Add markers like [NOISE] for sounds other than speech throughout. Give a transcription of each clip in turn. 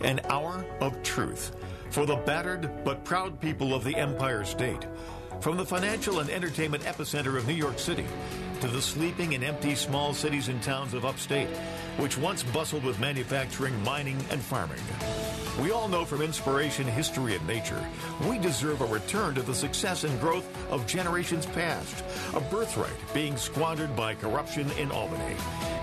an hour of truth for the battered but proud people of the Empire State. From the financial and entertainment epicenter of New York City to the sleeping and empty small cities and towns of upstate, which once bustled with manufacturing, mining, and farming. We all know from inspiration, history, and nature, we deserve a return to the success and growth of generations past, a birthright being squandered by corruption in Albany,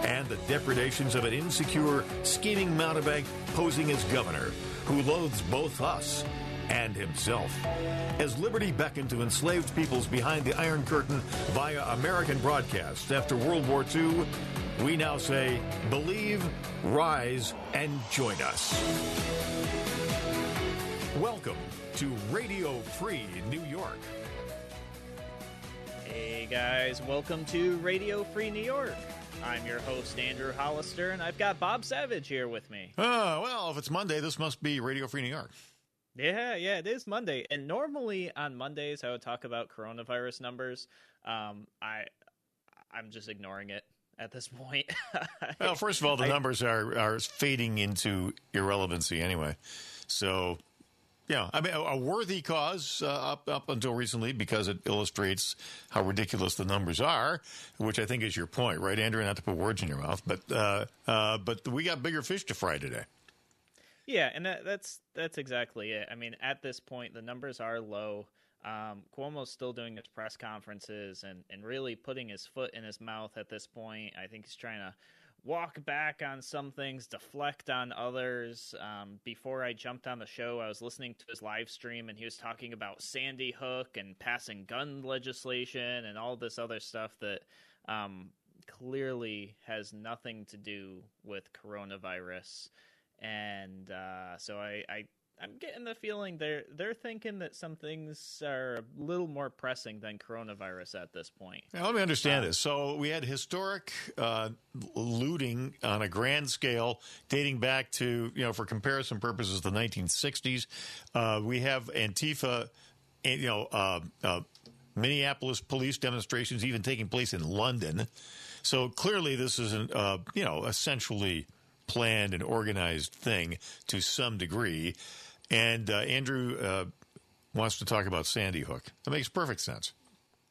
and the depredations of an insecure, scheming mountebank posing as governor, who loathes both us and himself. As liberty beckoned to enslaved peoples behind the Iron Curtain via American broadcasts after World War II, we now say, believe, rise, and join us. Welcome to Radio Free New York. Hey guys, welcome to Radio Free New York. I'm your host, Andrew Hollister, and I've got Bob Savage here with me. Oh, well, if it's Monday, this must be Radio Free New York. Yeah, yeah, it is Monday. And normally on Mondays I would talk about coronavirus numbers. Um, I I'm just ignoring it at this [LAUGHS] point. well, first of all, the I, numbers are are fading into irrelevancy anyway. So, yeah, I mean, a, a worthy cause uh, up up until recently because it illustrates how ridiculous the numbers are, which I think is your point, right, Andrew? Not to put words in your mouth, but uh, uh, but we got bigger fish to fry today. Yeah, and that, that's that's exactly it. I mean, at this point, the numbers are low. Um, Cuomo's still doing his press conferences and, and really putting his foot in his mouth at this point. I think he's trying to walk back on some things, deflect on others. Um, before I jumped on the show, I was listening to his live stream and he was talking about Sandy Hook and passing gun legislation and all this other stuff that um, clearly has nothing to do with coronavirus and uh, so I, I I'm getting the feeling they're they're thinking that some things are a little more pressing than coronavirus at this point. Now, let me understand uh, this. So we had historic uh, looting on a grand scale dating back to you know for comparison purposes the 1960s. Uh, we have Antifa, you know. Uh, uh, Minneapolis police demonstrations even taking place in London. So clearly, this is an, uh, you know essentially planned and organized thing to some degree. And uh, Andrew uh, wants to talk about Sandy Hook. That makes perfect sense.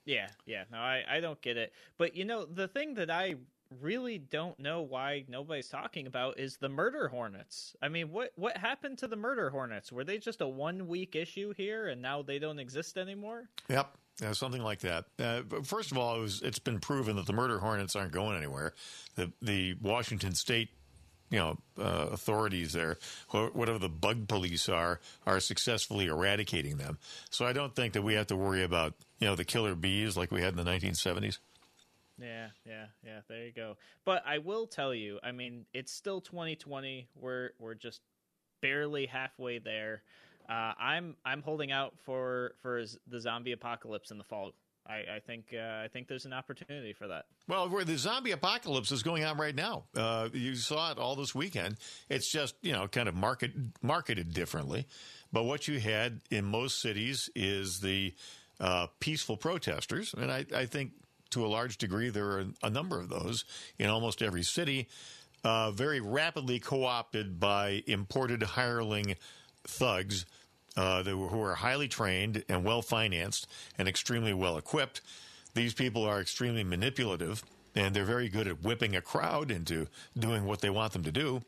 Yeah, yeah. No, I, I don't get it. But, you know, the thing that I really don't know why nobody's talking about is the murder hornets. I mean, what what happened to the murder hornets? Were they just a one week issue here, and now they don't exist anymore? Yep, yeah, something like that. Uh, first of all, it was, it's been proven that the murder hornets aren't going anywhere. The the Washington State you know uh, authorities there, whatever the bug police are, are successfully eradicating them. So I don't think that we have to worry about you know the killer bees like we had in the 1970s. Yeah, yeah, yeah. There you go. But I will tell you, I mean, it's still 2020. We're we're just barely halfway there. Uh, I'm I'm holding out for for the zombie apocalypse in the fall I, I think uh, I think there's an opportunity for that. Well, where the zombie apocalypse is going on right now, uh, you saw it all this weekend. It's just you know kind of market marketed differently, but what you had in most cities is the uh, peaceful protesters, and I, I, think to a large degree there are a number of those in almost every city, uh, very rapidly co-opted by imported hireling thugs uh, who are highly trained and well financed and extremely well equipped. These people are extremely manipulative and they're very good at whipping a crowd into doing what they want them to do.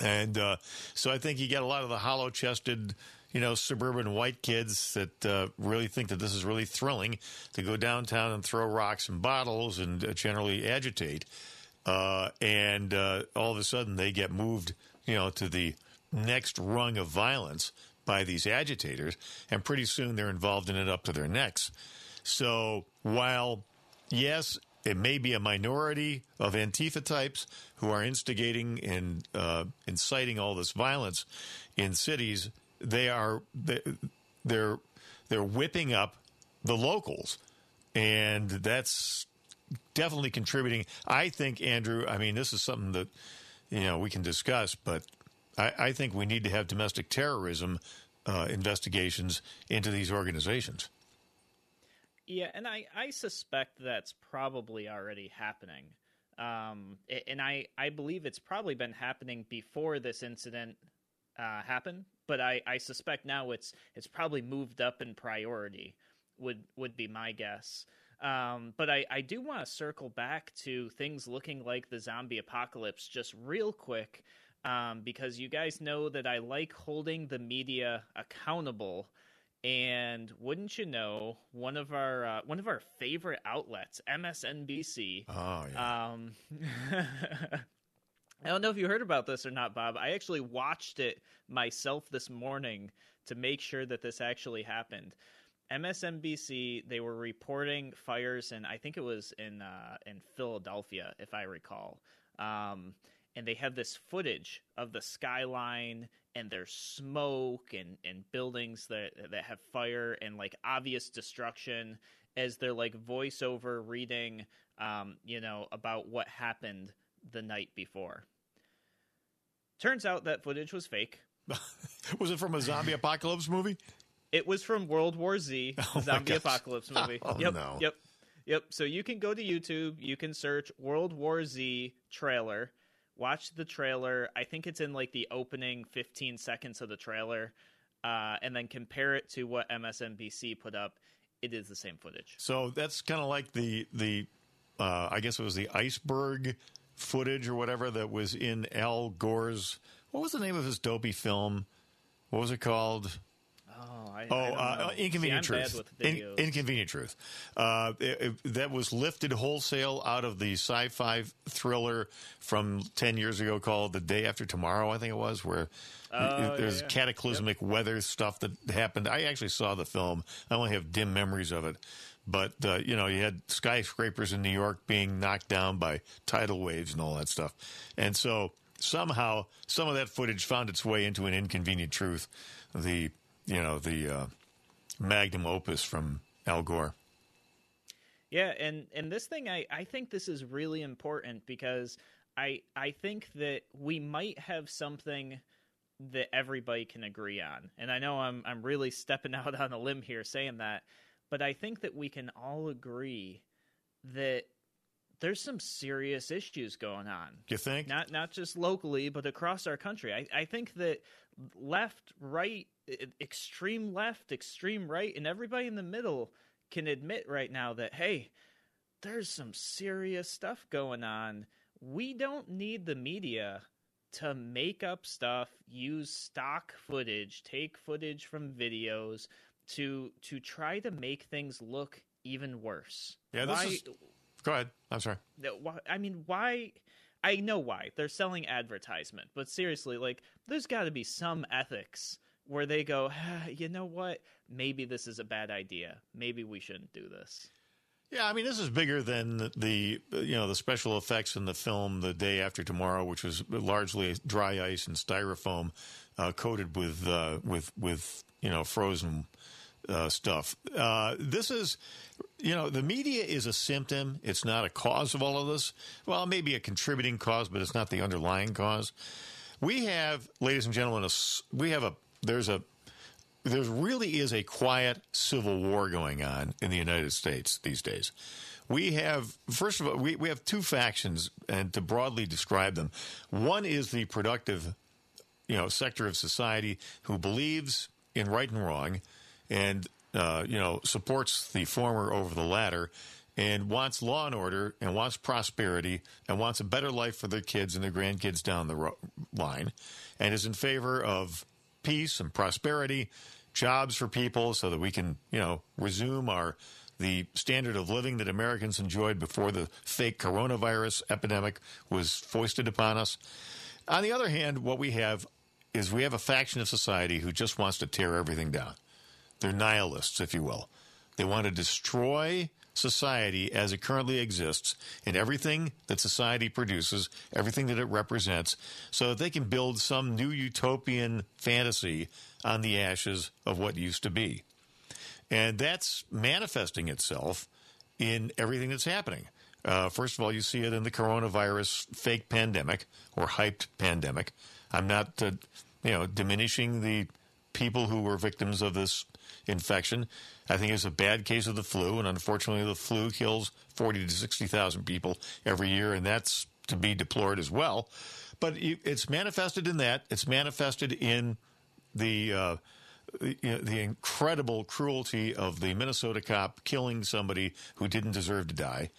And uh, so I think you get a lot of the hollow chested, you know, suburban white kids that uh, really think that this is really thrilling to go downtown and throw rocks and bottles and uh, generally agitate. Uh, and uh, all of a sudden they get moved, you know, to the next rung of violence by these agitators, and pretty soon they're involved in it up to their necks. So while, yes, it may be a minority of Antifa types who are instigating and uh, inciting all this violence in cities, they are they're they're whipping up the locals, and that's definitely contributing. I think, Andrew. I mean, this is something that you know we can discuss, but I, I think we need to have domestic terrorism uh, investigations into these organizations. Yeah, and I, I suspect that's probably already happening. Um, and I, I believe it's probably been happening before this incident uh, happen, but I, I suspect now it's it's probably moved up in priority. Would would be my guess. Um, but I, I do want to circle back to things looking like the zombie apocalypse just real quick, um, because you guys know that I like holding the media accountable. And wouldn't you know, one of our uh, one of our favorite outlets, MSNBC. Oh yeah. Um, [LAUGHS] I don't know if you heard about this or not, Bob. I actually watched it myself this morning to make sure that this actually happened. MSNBC they were reporting fires and I think it was in uh, in Philadelphia if I recall. Um, and they have this footage of the skyline and there's smoke and, and buildings that that have fire and like obvious destruction as they're like voiceover reading um, you know about what happened the night before. Turns out that footage was fake. [LAUGHS] was it from a zombie apocalypse movie? It was from World War Z, [LAUGHS] Oh zombie apocalypse movie. Oh, yep, no. yep, yep. So you can go to YouTube, you can search World War Z trailer, watch the trailer. I think it's in like the opening 15 seconds of the trailer, uh, and then compare it to what MSNBC put up. It is the same footage. So that's kind of like the the uh, I guess it was the iceberg footage or whatever that was in Al Gore's. What was the name of his dopey film? What was it called? Oh, I, Oh, I uh. Inconvenient See, Truth. In- Inconvenient Truth. Uh, it- it- that was lifted wholesale out of the sci-fi thriller from ten years ago called "The Day After Tomorrow." I think it was where Oh, there's yeah, yeah. cataclysmic weather stuff that happened. I actually saw the film. I only have dim memories of it. But uh, you know, you had skyscrapers in New York being knocked down by tidal waves and all that stuff, and so somehow some of that footage found its way into an inconvenient truth. The you know the uh, magnum opus from Al Gore. Yeah, and and this thing I I think this is really important because I I think that we might have something that everybody can agree on. And I know I'm I'm really stepping [LAUGHS] out on a limb here saying that, but I think that we can all agree that there's some serious issues going on. You think? not not just locally but across our country. I, I think that left right extreme left extreme right and everybody in the middle can admit right now that hey there's some serious stuff going on. We don't need the media to make up stuff use stock footage take footage from videos to to try to make things look even worse. Yeah, this Why- is- Go ahead. I'm sorry. I mean, why? I know why they're selling advertisement, but seriously, like, there's got to be some ethics where they go, ah, you know what? Maybe this is a bad idea. Maybe we shouldn't do this. Yeah, I mean, this is bigger than the, the you know the special effects in the film "The Day After Tomorrow," which was largely dry ice and styrofoam uh, coated with uh, with with you know frozen uh, stuff. Uh, this is, you know, the media is a symptom. It's not a cause of all of this. Well, maybe a contributing cause, but it's not the underlying cause. We have, ladies and gentlemen, a we have a there's a there really is a quiet civil war going on in the United States these days. We have, first of all, we, we have two factions, and to broadly describe them, one is the productive, you know, sector of society who believes in right and wrong, and uh, you know supports the former over the latter, and wants law and order, and wants prosperity, and wants a better life for their kids and their grandkids down the ro- line, and is in favor of peace and prosperity, jobs for people, so that we can you know resume our the standard of living that Americans enjoyed before the fake coronavirus epidemic was foisted upon us. On the other hand, what we have is we have a faction of society who just wants to tear everything down. They're nihilists, if you will. They want to destroy society as it currently exists and everything that society produces, everything that it represents, so that they can build some new utopian fantasy on the ashes of what used to be. And that's manifesting itself in everything that's happening. Uh, first of all, you see it in the coronavirus fake pandemic or hyped pandemic. I'm not, uh, you know, diminishing the people who were victims of this infection. I think it's a bad case of the flu, and unfortunately, the flu kills 40 to 60,000 people every year, and that's to be deplored as well. but it's manifested in that. It's manifested in the. Uh, the incredible cruelty of the Minnesota cop killing somebody who didn't deserve to die.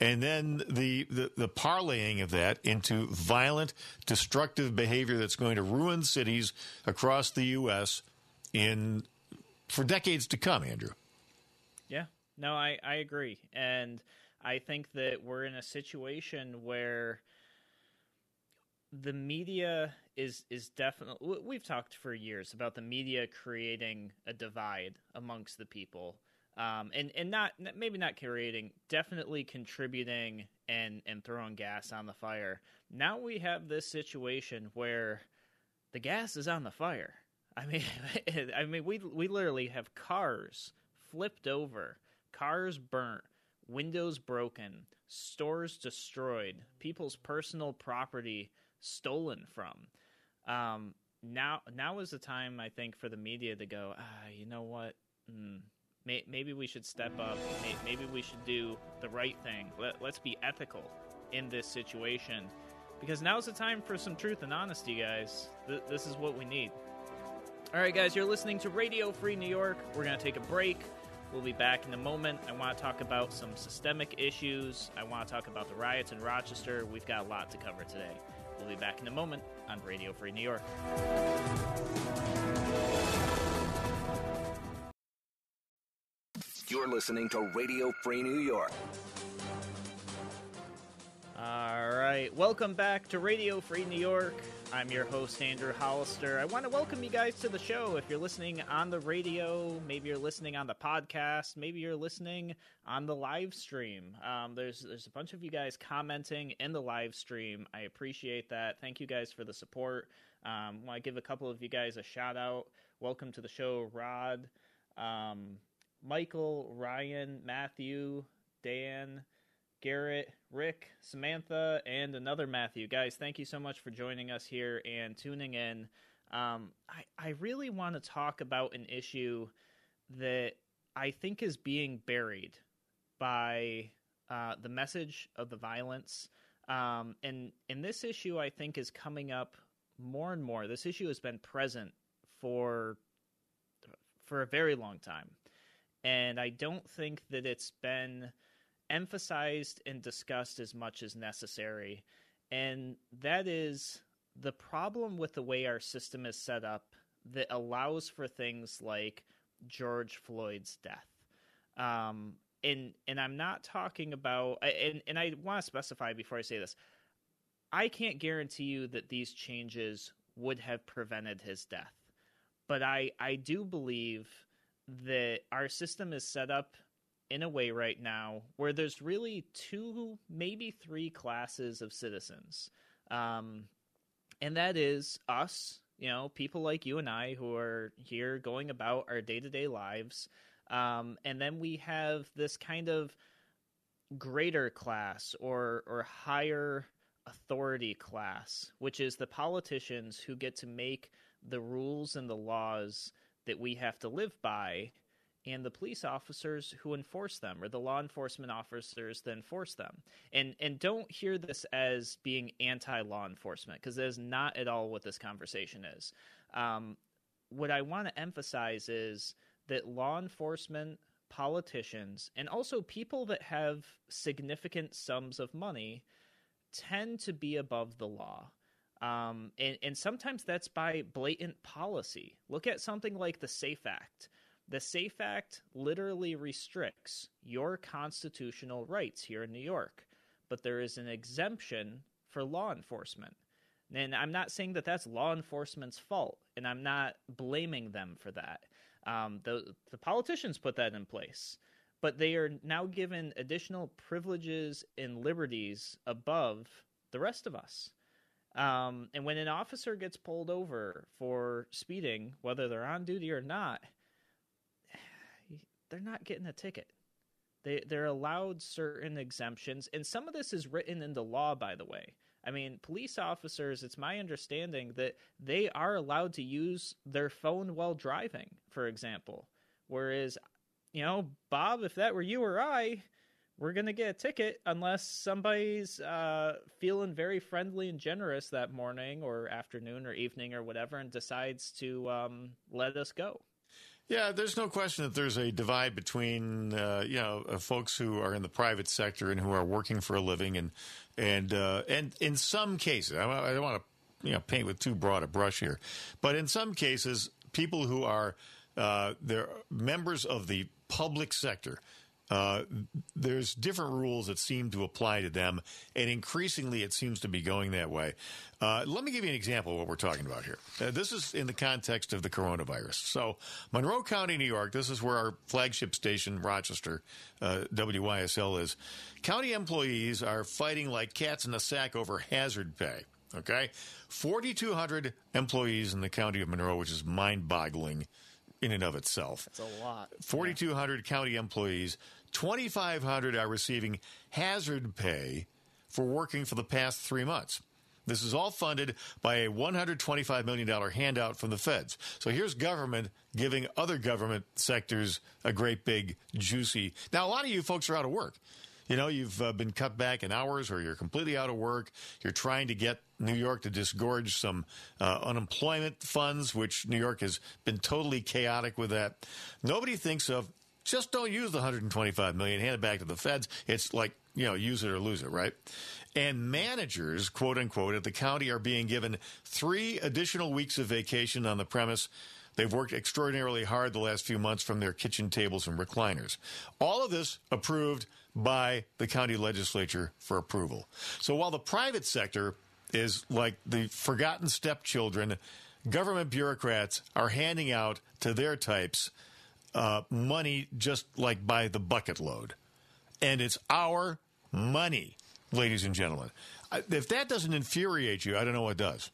And then the, the, the, parlaying of that into violent, destructive behavior that's going to ruin cities across the U.S. in for decades to come, Andrew. Yeah, no, I, I agree. And I think that we're in a situation where the media is is definitely we've talked for years about the media creating a divide amongst the people um, and and not maybe not creating definitely contributing and and throwing gas on the fire now we have this situation where the gas is on the fire i mean [LAUGHS] i mean we we literally have cars flipped over cars burnt windows broken stores destroyed people's personal property stolen from. Um, now, now is the time I think for the media to go. Ah, you know what? Mm, may, maybe we should step up. May, maybe we should do the right thing. Let, let's be ethical in this situation, because now is the time for some truth and honesty, guys. Th- this is what we need. All right, guys, you're listening to Radio Free New York. We're going to take a break. We'll be back in a moment. I want to talk about some systemic issues. I want to talk about the riots in Rochester. We've got a lot to cover today. We'll be back in a moment on Radio Free New York. You're listening to Radio Free New York. All right, welcome back to Radio Free New York. I'm your host, Andrew Hollister. I want to welcome you guys to the show. If you're listening on the radio, maybe you're listening on the podcast, maybe you're listening on the live stream. Um, there's there's a bunch of you guys commenting in the live stream. I appreciate that. Thank you guys for the support. Um, I want to give a couple of you guys a shout out. Welcome to the show, Rod, um, Michael, Ryan, Matthew, Dan. Garrett, Rick, Samantha, and another Matthew. Guys, thank you so much for joining us here and tuning in. Um, I, I really want to talk about an issue that I think is being buried by uh, the message of the violence. Um, and, and this issue, I think, is coming up more and more. This issue has been present for for a very long time. And I don't think that it's been emphasized and discussed as much as necessary. And that is the problem with the way our system is set up that allows for things like George Floyd's death. Um, and and I'm not talking about and and I want to specify before I say this. I can't guarantee you that these changes would have prevented his death. But I I do believe that our system is set up in a way right now where there's really two, maybe three classes of citizens. Um, and that is us, you know, people like you and I who are here going about our day to day lives. Um, and then we have this kind of greater class or, or higher authority class, which is the politicians who get to make the rules and the laws that we have to live by and the police officers who enforce them or the law enforcement officers that enforce them. And and don't hear this as being anti-law enforcement because that is not at all what this conversation is. Um, what i want to emphasize is that law enforcement politicians and also people that have significant sums of money tend to be above the law. Um, and, and sometimes that's by blatant policy. Look at something like the safe act the SAFE Act literally restricts your constitutional rights here in New York, but there is an exemption for law enforcement. And I'm not saying that that's law enforcement's fault, and I'm not blaming them for that. Um, the, the politicians put that in place, but they are now given additional privileges and liberties above the rest of us. Um, and when an officer gets pulled over for speeding, whether they're on duty or not, they're not getting a ticket. They they're allowed certain exemptions, and some of this is written into law, by the way. I mean, police officers, it's my understanding that they are allowed to use their phone while driving, for example. Whereas, you know, Bob, if that were you or I, we're going to get a ticket unless somebody's uh, feeling very friendly and generous that morning or afternoon or evening or whatever and decides to um, let us go. Yeah, there's no question that there's a divide between uh, you know uh, folks who are in the private sector and who are working for a living, and and uh, and in some cases, I, I don't want to you know paint with too broad a brush here, but in some cases, people who are uh, they're members of the public sector uh, there's different rules that seem to apply to them, and increasingly it seems to be going that way. Uh, let me give you an example of what we're talking about here. Uh, this is in the context of the coronavirus. So, Monroe County, New York, this is where our flagship station, Rochester, uh, WYSL, is. County employees are fighting like cats in a sack over hazard pay. Okay? 4,200 employees in the county of Monroe, which is mind boggling in and of itself. It's a lot. 4,200 yeah. county employees. 2,500 are receiving hazard pay for working for the past three months. This is all funded by a $125 million handout from the feds. So here's government giving other government sectors a great big juicy. Now, a lot of you folks are out of work. You know, you've uh, been cut back in hours or you're completely out of work. You're trying to get New York to disgorge some uh, unemployment funds, which New York has been totally chaotic with that. Nobody thinks of just don't use the 125 million, hand it back to the feds. It's like, you know, use it or lose it, right? And managers, quote unquote, at the county are being given three additional weeks of vacation on the premise They've worked extraordinarily hard the last few months from their kitchen tables and recliners. All of this approved by the county legislature for approval. So while the private sector is like the forgotten stepchildren, government bureaucrats are handing out to their types uh, money just like by the bucket load. And it's our money, ladies and gentlemen. If that doesn't infuriate you, I don't know what does.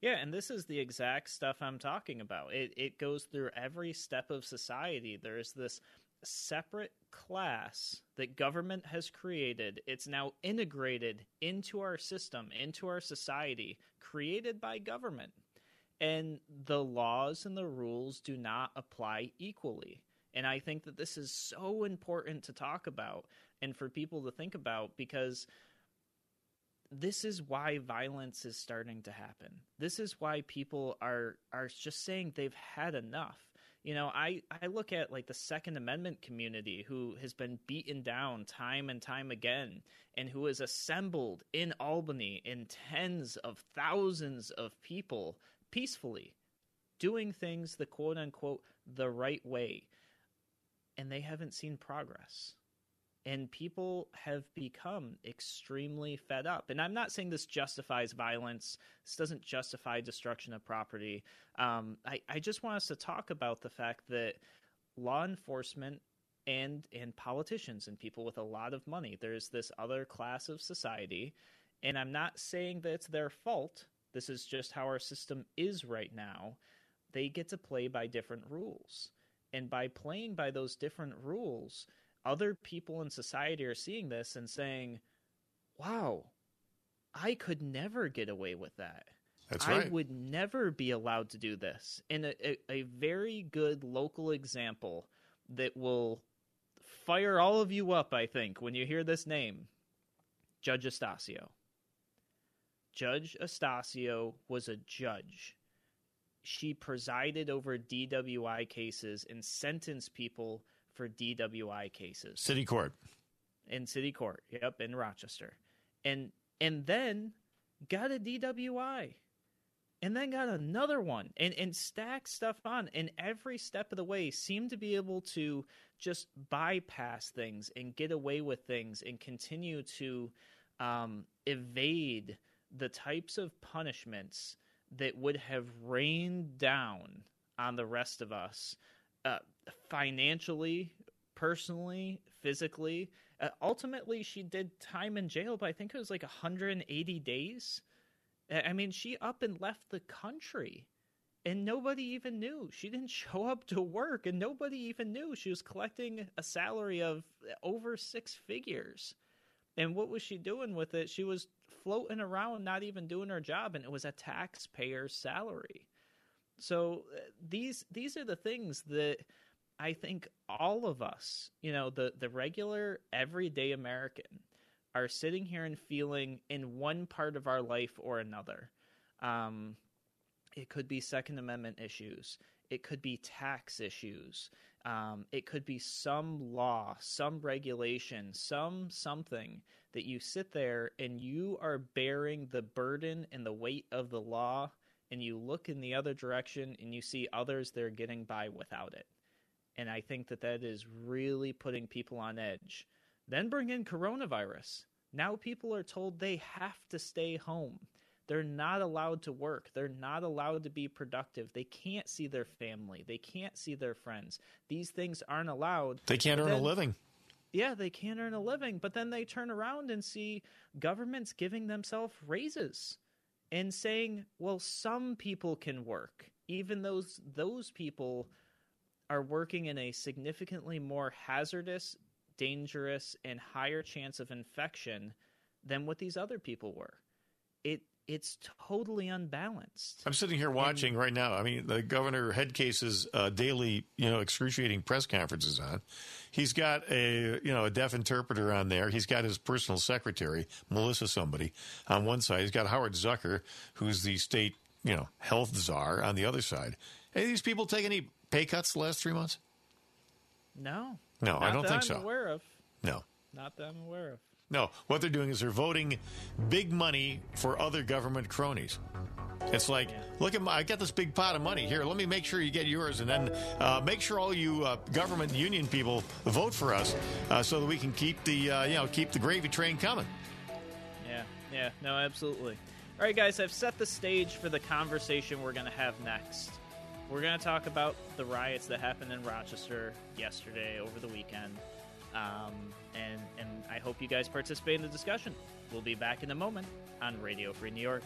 Yeah, and this is the exact stuff I'm talking about. It it goes through every step of society. There's this separate class that government has created. It's now integrated into our system, into our society, created by government. And the laws and the rules do not apply equally. And I think that this is so important to talk about and for people to think about because this is why violence is starting to happen. This is why people are are just saying they've had enough. You know, I I look at like the Second Amendment community who has been beaten down time and time again and who is assembled in Albany in tens of thousands of people peacefully doing things the quote unquote the right way. And they haven't seen progress and people have become extremely fed up. And I'm not saying this justifies violence. This doesn't justify destruction of property. Um, I, I just want us to talk about the fact that law enforcement and and politicians and people with a lot of money, there's this other class of society, and I'm not saying that it's their fault. This is just how our system is right now. They get to play by different rules. And by playing by those different rules, other people in society are seeing this and saying, wow, I could never get away with that. That's right. I would never be allowed to do this. And a, a, a, very good local example that will fire all of you up, I think, when you hear this name Judge Astacio. Judge Astacio was a judge. She presided over DWI cases and sentenced people for DWI cases. City court. In city court. Yep, in Rochester. And and then got a DWI. And then got another one and, and stacked stuff on. And every step of the way seemed to be able to just bypass things and get away with things and continue to um, evade the types of punishments that would have rained down on the rest of us uh, financially, personally, physically. Uh, ultimately, she did time in jail, but I think it was like 180 days. I mean, she up and left the country and nobody even knew. She didn't [LAUGHS] show up to work and nobody even knew. She was collecting a salary of over six figures. And what was she doing with it? She was floating around, not even doing her job, and it was a taxpayer's salary. So uh, these these are the things that I think all of us, you know, the the regular everyday American, are sitting here and feeling in one part of our life or another. Um, it could be Second Amendment issues. It could be tax issues. Um, it could be some law, some regulation, some something that you sit there and you are bearing the burden and the weight of the law, and you look in the other direction and you see others that are getting by without it. And I think that that is really putting people on edge. Then bring in coronavirus. Now people are told they have to stay home. They're not allowed to work. They're not allowed to be productive. They can't see their family. They can't see their friends. These things aren't allowed. They can't But earn a living. Yeah, they can't earn a living, but then they turn around and see governments giving themselves raises and saying, "Well, some people can work, even those those people are working in a significantly more hazardous, dangerous, and higher chance of infection than what these other people were." It it's totally unbalanced. I'm sitting here watching right now. I mean, the governor Headcase's uh, daily, you know, excruciating press conferences on. He's got a, you know, a deaf interpreter on there. He's got his personal secretary, Melissa somebody, on one side. He's got Howard Zucker, who's the state, you know, health czar, on the other side. Hey, these people take any pay cuts the last three months? No, No, I don't think I'm so. Aware of? No. Not that I'm aware of. No, what they're doing is they're voting big money for other government cronies. It's like, look at my, I got this big pot of money here. Let me make sure you get yours, and then uh, make sure all you uh, government union people vote for us, uh, so that we can keep the uh, you know keep the gravy train coming. Yeah, yeah, no, absolutely. All right, guys, I've set the stage for the conversation we're going to have next. We're going to talk about the riots that happened in Rochester yesterday over the weekend. Um, and, and I hope you guys participate in the discussion. We'll be back in a moment on Radio Free New York.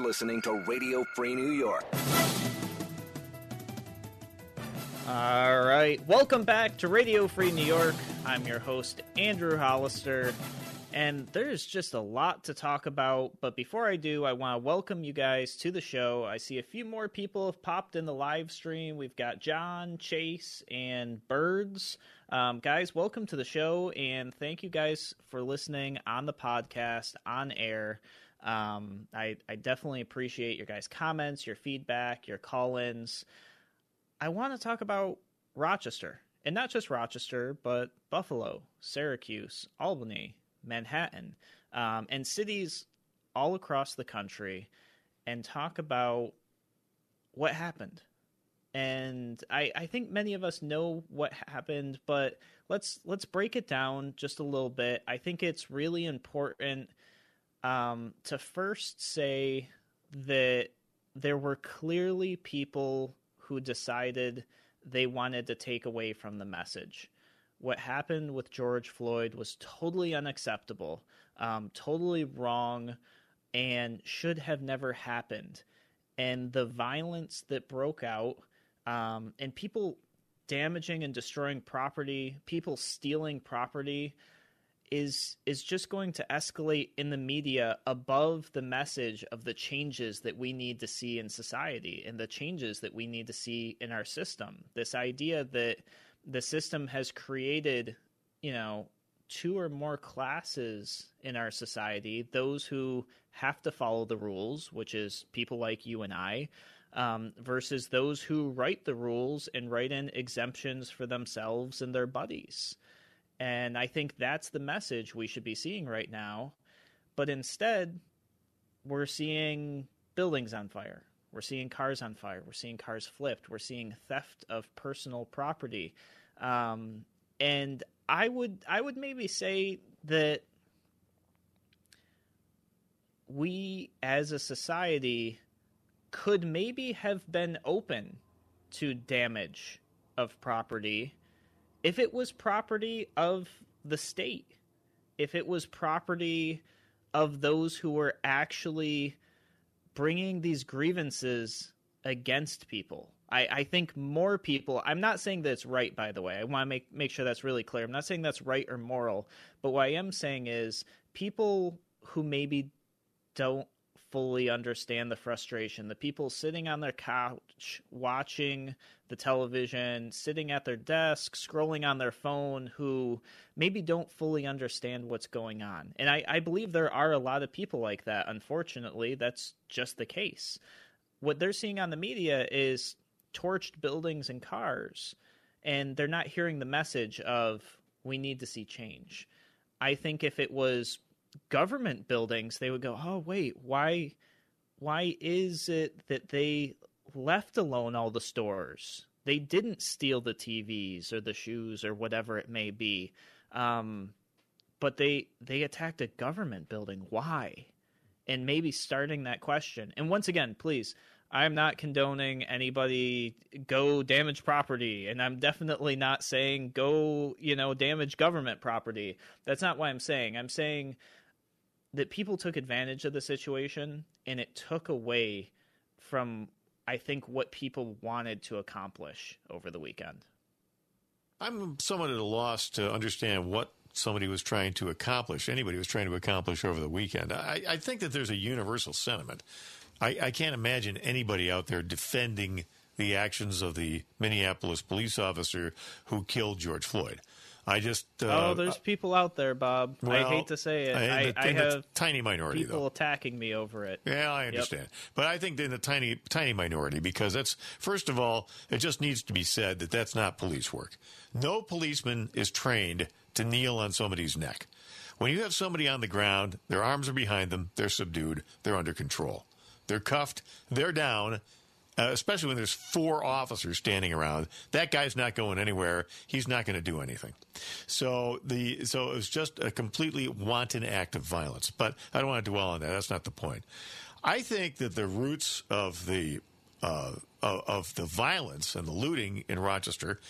You're listening to Radio Free New York. All right, welcome back to Radio Free New York. I'm your host, Andrew Hollister, and there's just a lot to talk about. But before I do, I want to welcome you guys to the show. I see a few more people have popped in the live stream. We've got John, Chase, and Birds. Um, guys, welcome to the show, and thank you guys for listening on the podcast, on air. Um, I, I definitely appreciate your guys' comments, your feedback, your call ins. I want to talk about Rochester, and not just Rochester, but Buffalo, Syracuse, Albany, Manhattan, um, and cities all across the country, and talk about what happened. And I, I think many of us know what happened, but let's let's break it down just a little bit. I think it's really important um, to first say that there were clearly people who decided they wanted to take away from the message. What happened with George Floyd was totally unacceptable, um, totally wrong, and should have never happened. And the violence that broke out, um, and people damaging and destroying property, people stealing property, is is just going to escalate in the media above the message of the changes that we need to see in society and the changes that we need to see in our system. This idea that the system has created, you know, two or more classes in our society, those who have to follow the rules, which is people like you and I, um, versus those who write the rules and write in exemptions for themselves and their buddies. And I think that's the message we should be seeing right now. But instead, we're seeing buildings on fire. We're seeing cars on fire. We're seeing cars flipped. We're seeing theft of personal property. Um, and I would I would maybe say that we as a society could maybe have been open to damage of property if it was property of the state, if it was property of those who were actually bringing these grievances against people. I, I think more people. I'm not saying that it's right, by the way. I want to make make sure that's really clear. I'm not saying that's right or moral, but what I am saying is people who maybe don't fully understand the frustration. The people sitting on their couch watching the television, sitting at their desk, scrolling on their phone, who maybe don't fully understand what's going on. And I, I believe there are a lot of people like that. Unfortunately, that's just the case. What they're seeing on the media is torched buildings and cars, and they're not hearing the message of we need to see change. I think if it was government buildings, they would go, "Oh, wait, why why is it that they left alone all the stores? They didn't steal the TVs or the shoes or whatever it may be. Um, but they they attacked a government building. Why? And maybe starting that question. And once again, please, I'm not condoning anybody go damage property, and I'm definitely not saying go, you know, damage government property. That's not what I'm saying. I'm saying that people took advantage of the situation and it took away from I think what people wanted to accomplish over the weekend. I'm somewhat at a loss to understand what somebody was trying to accomplish, anybody was trying to accomplish over the weekend. I, I think that there's a universal sentiment. I, I can't imagine anybody out there defending the actions of the Minneapolis police officer who killed George Floyd. I just uh, oh, there's people out there, Bob. Well, I hate to say it. I, I, I have tiny minority people though. attacking me over it. Yeah, I understand, yep. but I think in the tiny tiny minority because that's first of all, it just needs to be said that that's not police work. No policeman is trained to kneel on somebody's neck. When you have somebody on the ground, their arms are behind them, they're subdued, they're under control, they're cuffed, they're down, uh, especially when there's four officers standing around. That guy's not going anywhere. He's not going to do anything. So the so it was just a completely wanton act of violence. But I don't want to dwell on that. That's not the point. I think that the roots of the uh, of, the violence and the looting in Rochester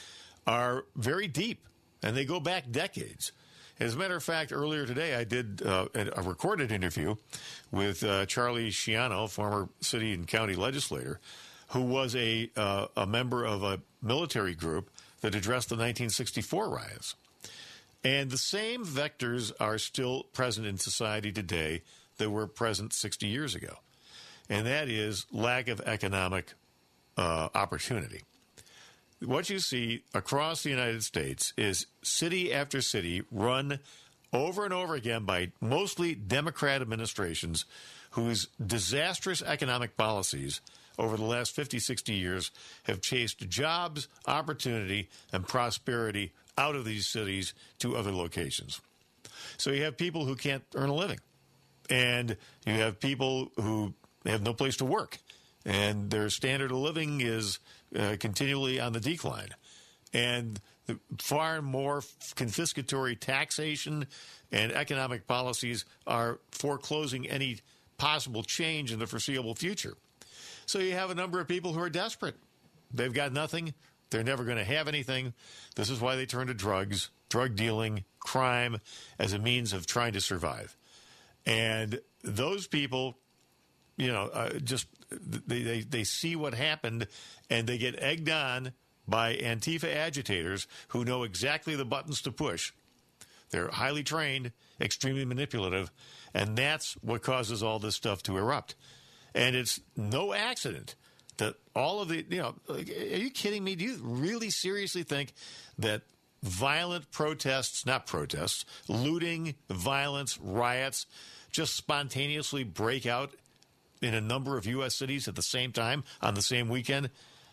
are very deep, and they go back decades. As a matter of fact, earlier today I did uh, a recorded interview with uh, Charlie Schiano, former city and county legislator, who was a, uh, a member of a military group that addressed the 1964 riots. And the same vectors are still present in society today that were present 60 years ago. And that is lack of economic uh, opportunity. What you see across the United States is city after city run over and over again by mostly Democrat administrations whose disastrous economic policies over the last 50, 60 years have chased jobs, opportunity, and prosperity out of these cities to other locations. So you have people who can't earn a living, and you have people who have no place to work, and their standard of living is uh, continually on the decline. And the far more confiscatory taxation and economic policies are foreclosing any possible change in the foreseeable future. So you have a number of people who are desperate. They've got nothing. They're never going to have anything. This is why they turn to drugs, drug dealing, crime as a means of trying to survive. And those people, you know, uh, just they, they, they see what happened and they get egged on by Antifa agitators who know exactly the buttons to push. They're highly trained, extremely manipulative, and that's what causes all this stuff to erupt. And it's no accident that all of the, you know, are you kidding me? Do you really seriously think that violent protests, not protests, looting, violence, riots, just spontaneously break out in a number of U.S. cities at the same time on the same weekend?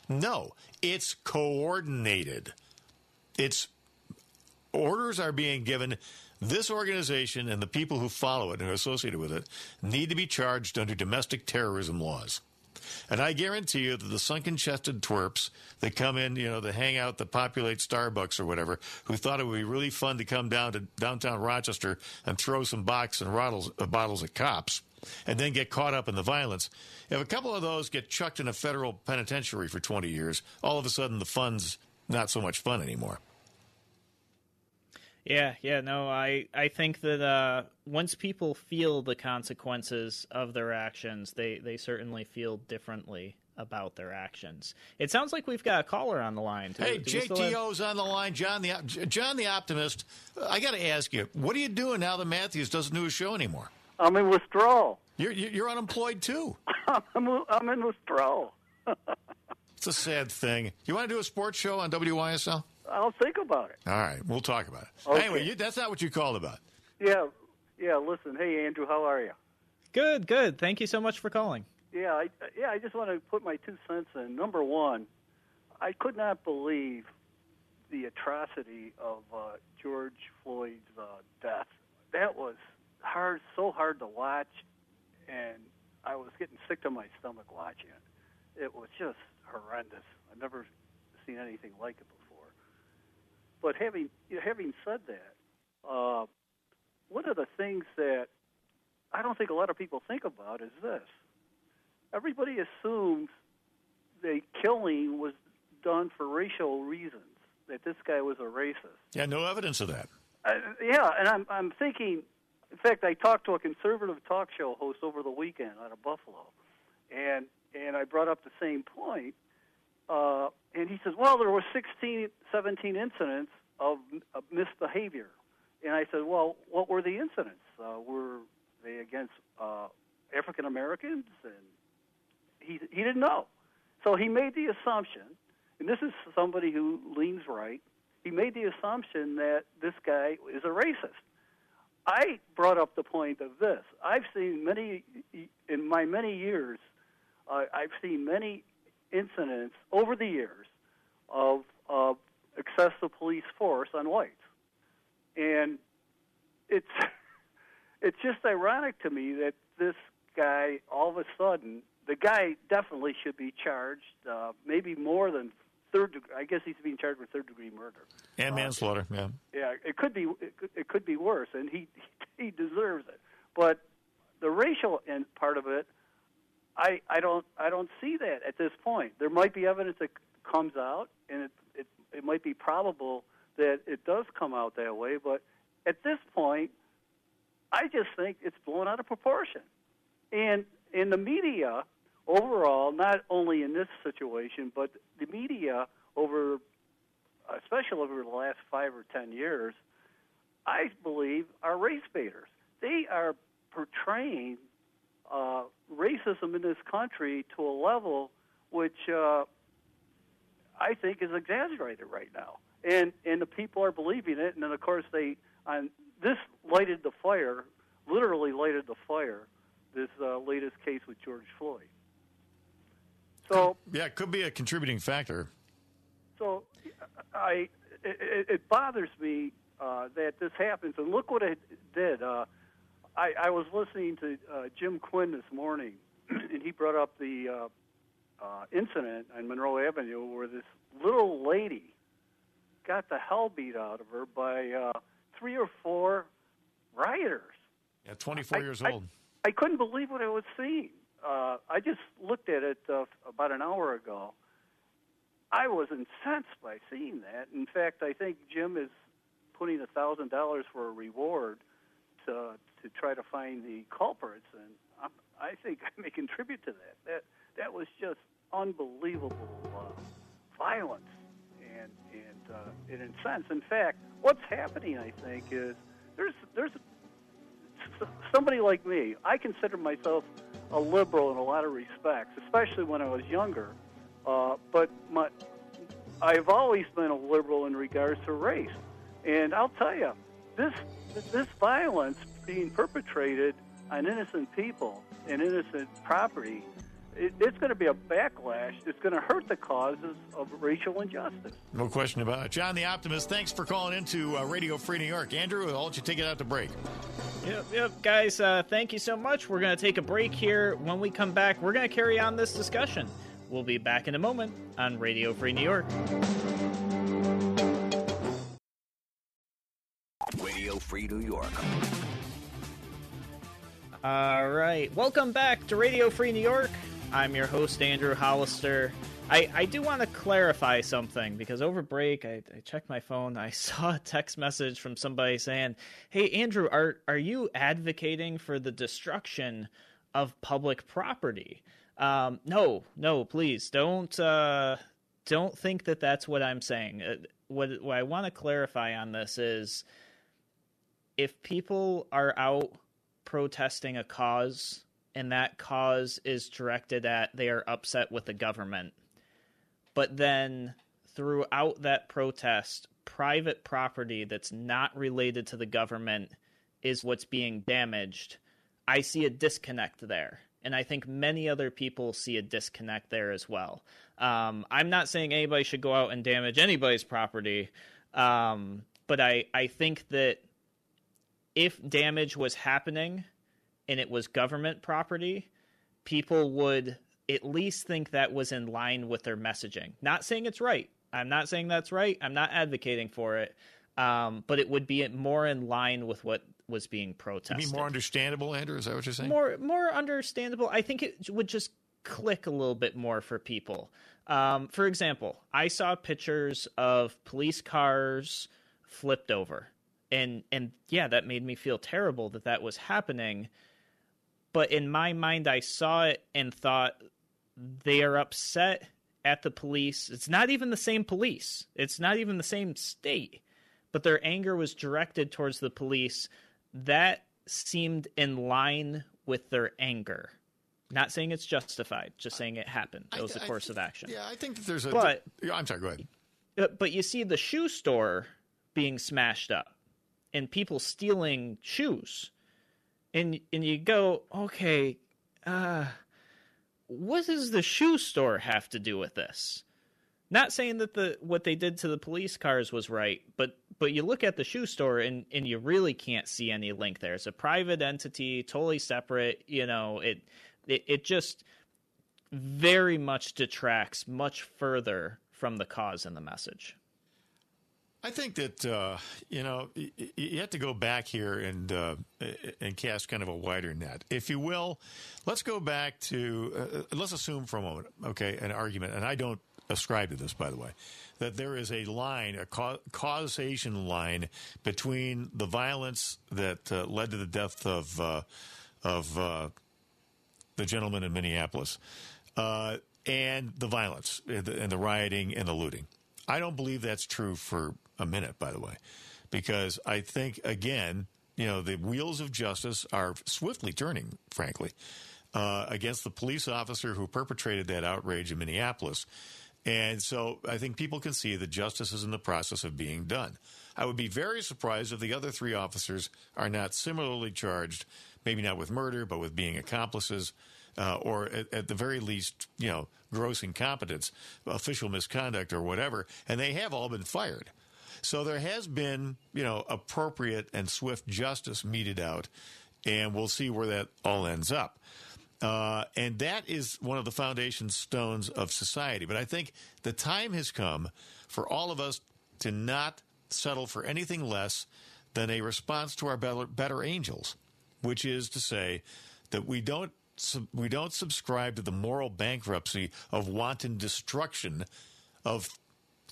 No, it's coordinated. It's orders are being given this organization and the people who follow it and are associated with it need to be charged under domestic terrorism laws. And I guarantee you that the sunken chested twerps that come in, you know, that hang out, that populate Starbucks or whatever, who thought it would be really fun to come down to downtown Rochester and throw some box and bottles, uh, bottles at cops and then get caught up in the violence. If a couple of those get chucked in a federal penitentiary for 20 years, all of a sudden the fun's not so much fun anymore. Yeah, yeah, no, I I think that uh, once people feel the consequences of their actions, they they certainly feel differently about their actions. It sounds like we've got a caller on the line. Do, hey, do JTO's have... on the line. John the John the Optimist. I got to ask you, what are you doing now that Matthews doesn't do a show anymore? I'm in withdrawal. You're you're unemployed too. [LAUGHS] I'm I'm in withdrawal. [LAUGHS] it's a sad thing. You want to do a sports show on WYSL? I'll think about it. All right, we'll talk about it. Okay. Anyway, you, that's not what you called about. Yeah, yeah. Listen, hey Andrew, how are you? Good, good. Thank you so much for calling. Yeah, I, yeah. I just want to put my two cents in. Number one, I could not believe the atrocity of uh, George Floyd's uh, death. That was hard, so hard to watch, and I was getting sick to my stomach watching it. It was just horrendous. I've never seen anything like it before. But having having said that, uh, one of the things that I don't think a lot of people think about is this: everybody assumes the killing was done for racial reasons. That this guy was a racist. Yeah, no evidence of that. Uh, yeah, and I'm I'm thinking. In fact, I talked to a conservative talk show host over the weekend out of Buffalo, and and I brought up the same point uh, and he says, well, there were 16, 17 incidents of, of misbehavior. And I said, well, what were the incidents? Uh, were they against uh, African Americans? And he, he didn't know. So he made the assumption, and this is somebody who leans right, he made the assumption that this guy is a racist. I brought up the point of this. I've seen many, in my many years, uh, I've seen many incidents over the years of, of excessive police force on whites. And it's [LAUGHS] it's just ironic to me that this guy all of a sudden the guy definitely should be charged uh, maybe more than third degree. I guess he's being charged with third degree murder and uh, manslaughter. Uh, yeah, yeah. It could be it could, it could be worse, and he [LAUGHS] he deserves it. But the racial end part of it, I, I don't I don't see that at this point. There might be evidence that comes out, and it, it it might be probable that it does come out that way. But at this point, I just think it's blown out of proportion. And in the media overall, not only in this situation, but the media over, especially over the last five or ten years, I believe are race baiters. They are portraying uh, racism in this country to a level which uh, I think is exaggerated right now, and and the people are believing it, and then of course they on this lighted the fire, literally lighted the fire, this uh, latest case with George Floyd. So yeah, it could be a contributing factor. So I it, it bothers me uh, that this happens, and look what it did. Uh, I, I was listening to uh, Jim Quinn this morning, [CLEARS THROAT] and he brought up the uh, uh, incident on Monroe Avenue where this little lady got the hell beat out of her by uh, three or four rioters. Yeah, 24 I, years old. I, I couldn't believe what I was seeing. Uh, I just looked at it uh, about an hour ago. I was incensed by seeing that. In fact, I think Jim is putting a thousand dollars for a reward to to try to find the culprits, and I'm, I think I may contribute to that. That that was just unbelievable uh, violence and and uh, and in sense. In fact, what's happening, I think, is there's there's somebody like me. I consider myself a liberal in a lot of respects, especially when I was younger. Uh, but my, I've always been a liberal in regards to race, and I'll tell you, this this violence being perpetrated on innocent people and innocent property, it, it's going to be a backlash. It's going to hurt the causes of racial injustice. No question about it. John the Optimist, thanks for calling into uh, Radio Free New York. Andrew, I'll let you take it out to break. Yep, yep. Guys, uh, thank you so much. We're going to take a break here. When we come back, we're going to carry on this discussion. We'll be back in a moment on Radio Free New York. Radio Free New York. All right. Welcome back to Radio Free New York. I'm your host, Andrew Hollister. I, I do want to clarify something because over break, I, I checked my phone. I [LAUGHS] saw a text message from somebody saying, Hey, Andrew, are, are you advocating for the destruction of public property? Um, no, no, please don't, uh, don't think that that's what I'm saying. Uh, what, what I want to clarify on this is if people are out protesting a cause and that cause is directed at they are upset with the government, but then throughout that protest, private property that's not related to the government is what's being damaged. I see a disconnect there. And I think many other people see a disconnect there as well. Um, I'm not saying anybody should go out and damage anybody's property, um, but I, I think that if damage was happening and it was government property, people would at least think that was in line with their messaging. Not saying it's right. I'm not saying that's right. I'm not advocating for it. Um, but it would be more in line with what was being protested. You mean more understandable, Andrew? Is that what you're saying? More, more understandable. I think it would just click a little bit more for people. Um, for example, I saw pictures of police cars flipped over, and and yeah, that made me feel terrible that that was happening. But in my mind, I saw it and thought they are upset at the police. It's not even the same police. It's not even the same state. But their anger was directed towards the police. That seemed in line with their anger. Not saying it's justified, just saying it happened. It was a course th- of action. Yeah, I think that there's a. But- I'm sorry. Go ahead. Uh, But you see the shoe store being smashed up and people stealing shoes. And and you go, okay, uh what does the shoe store have to do with this? Not saying that the what they did to the police cars was right, but but you look at the shoe store and and you really can't see any link there. It's a private entity, totally separate. You know, it it, it just very much detracts much further from the cause and the message. I think that uh, you know you have to go back here and uh, and cast kind of a wider net, if you will. Let's go back to uh, let's assume for a moment, okay, an argument, and I don't ascribe to this, by the way, that there is a line, a ca- causation line between the violence that uh, led to the death of uh, of uh, the gentleman in Minneapolis uh, and the violence and the, and the rioting and the looting. I don't believe that's true for a minute, by the way, because I think, again, you know, the wheels of justice are swiftly turning, frankly, uh, against the police officer who perpetrated that outrage in Minneapolis. And so I think people can see that justice is in the process of being done. I would be very surprised if the other three officers are not similarly charged, maybe not with murder, but with being accomplices, uh, or at, at the very least, you know, gross incompetence, official misconduct, or whatever. And they have all been fired. So there has been, you know, appropriate and swift justice meted out, and we'll see where that all ends up. Uh, and that is one of the foundation stones of society. But I think the time has come for all of us to not settle for anything less than a response to our better, better angels, which is to say that we don't we don't subscribe to the moral bankruptcy of wanton destruction of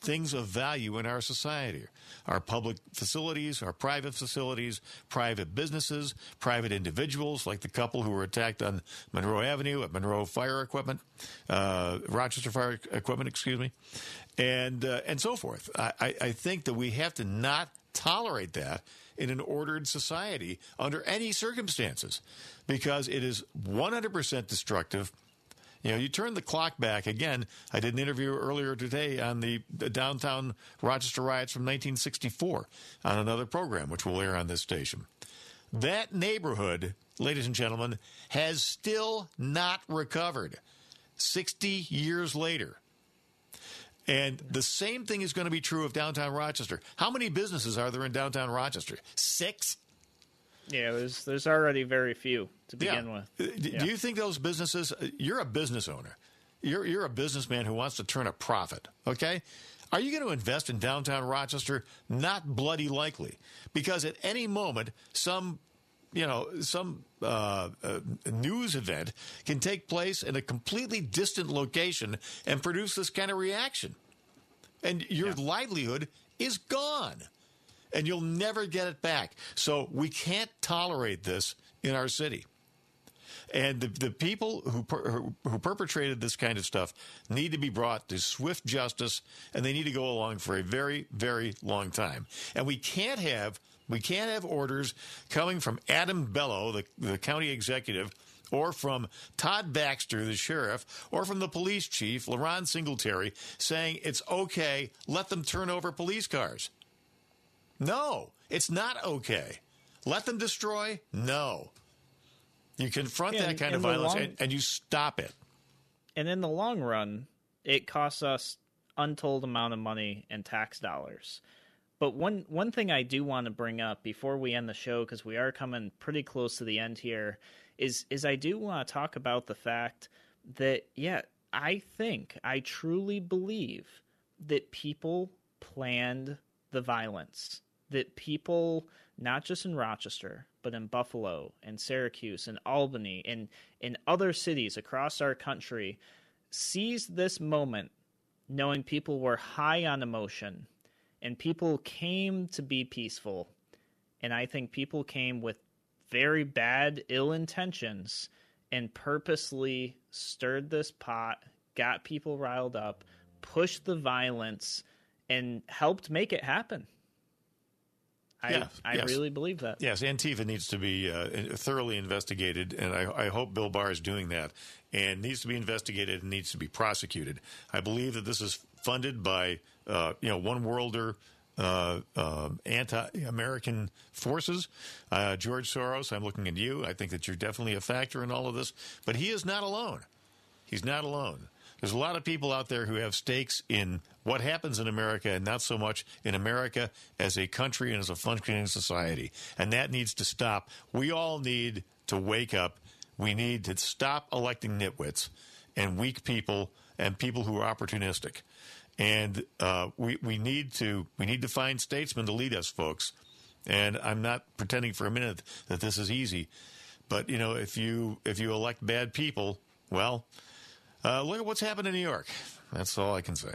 things of value in our society our public facilities, our private facilities, private businesses, private individuals, like the couple who were attacked on Monroe Avenue at Monroe Fire Equipment, uh, Rochester Fire Equipment, excuse me, and uh, and so forth. I, I, think that we have to not tolerate that in an ordered society under any circumstances because it is 100% destructive you know, you turn the clock back again. I did an interview earlier today on the, downtown Rochester riots from 1964 on another program, which will air on this station. That neighborhood, ladies and gentlemen, has still not recovered 60 years later. And the same thing is going to be true of downtown Rochester. How many businesses are there in downtown Rochester? Six? Yeah, there's there's already very few to begin with. Uh, Yeah. Do you think those businesses? uh, You're a business owner. You're you're a businessman who wants to turn a profit. Okay. Are you going to invest in downtown Rochester? Not bloody likely, because at any moment, some you know some uh, uh, news event can take place in a completely distant location and produce this kind of reaction, and your livelihood is gone, and you'll never get it back. So we can't tolerate this in our city. And the, the people who, per, who perpetrated this kind of stuff need to be brought to swift justice, and they need to go along for a very, very long time. And we can't have we can't have orders coming from Adam Bello, the, the county executive, or from Todd Baxter, the sheriff, or from the police chief, LaRon Singletary, saying it's okay, let them turn over police cars. No, it's not okay. Let them destroy? No. You confront Yeah, that kind of violence long- and, and you stop it. and in the long run, it costs us untold amount of money and tax dollars. But one one thing I do want to bring up before we end the show because we are coming pretty close to the end here is is I do want to talk about the fact that yeah, I think I truly believe that people planned the violence. That people not just in Rochester, but in Buffalo and Syracuse and Albany and in other cities across our country seized this moment knowing people were high on emotion and people came to be peaceful. And I think people came with very bad, ill intentions and purposely stirred this pot, got people riled up, pushed the violence, and helped make it happen. I, Yeah, I yes. really believe that. Yes, Antifa needs to be uh, thoroughly investigated, and I, I hope Bill Barr is doing that. And needs to be investigated and needs to be prosecuted. I believe that this is funded by uh, you know one worlder. Uh, um anti-American forces, uh, George Soros. I'm looking at you. I think that you're definitely a factor in all of this, but he is not alone. He's not alone. There's a lot of people out there who have stakes in what happens in America and not so much in America as a country and as a functioning society. And that needs to stop. We all need to wake up. We need to stop electing nitwits and weak people and people who are opportunistic. And uh, we, we need to we need to find statesmen to lead us, folks. And I'm not pretending for a minute that this is easy, but you know if you if you elect bad people, well, uh, look at what's happened in New York. That's all I can say.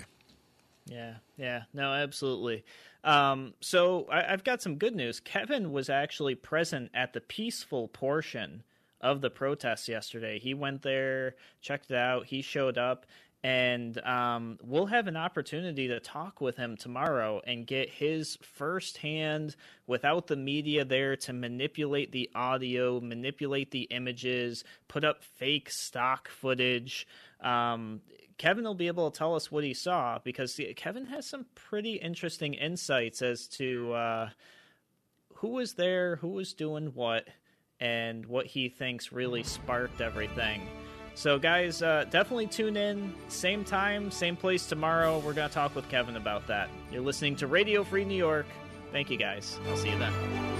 Yeah, yeah, no, absolutely. Um, so I, I've got some good news. Kevin was actually present at the peaceful portion of the protest yesterday. He went there, checked it out. He showed up, and um, we'll have an opportunity to talk with him tomorrow and get his firsthand, without the media there to manipulate the audio, manipulate the images, put up fake stock footage. Um, Kevin will be able to tell us what he saw because Kevin has some pretty interesting insights as to uh, who was there, who was doing what, and what he thinks really sparked everything. So, guys, uh, definitely tune in. Same time, same place tomorrow. We're going to talk with Kevin about that. You're listening to Radio Free New York. Thank you, guys. I'll see you then.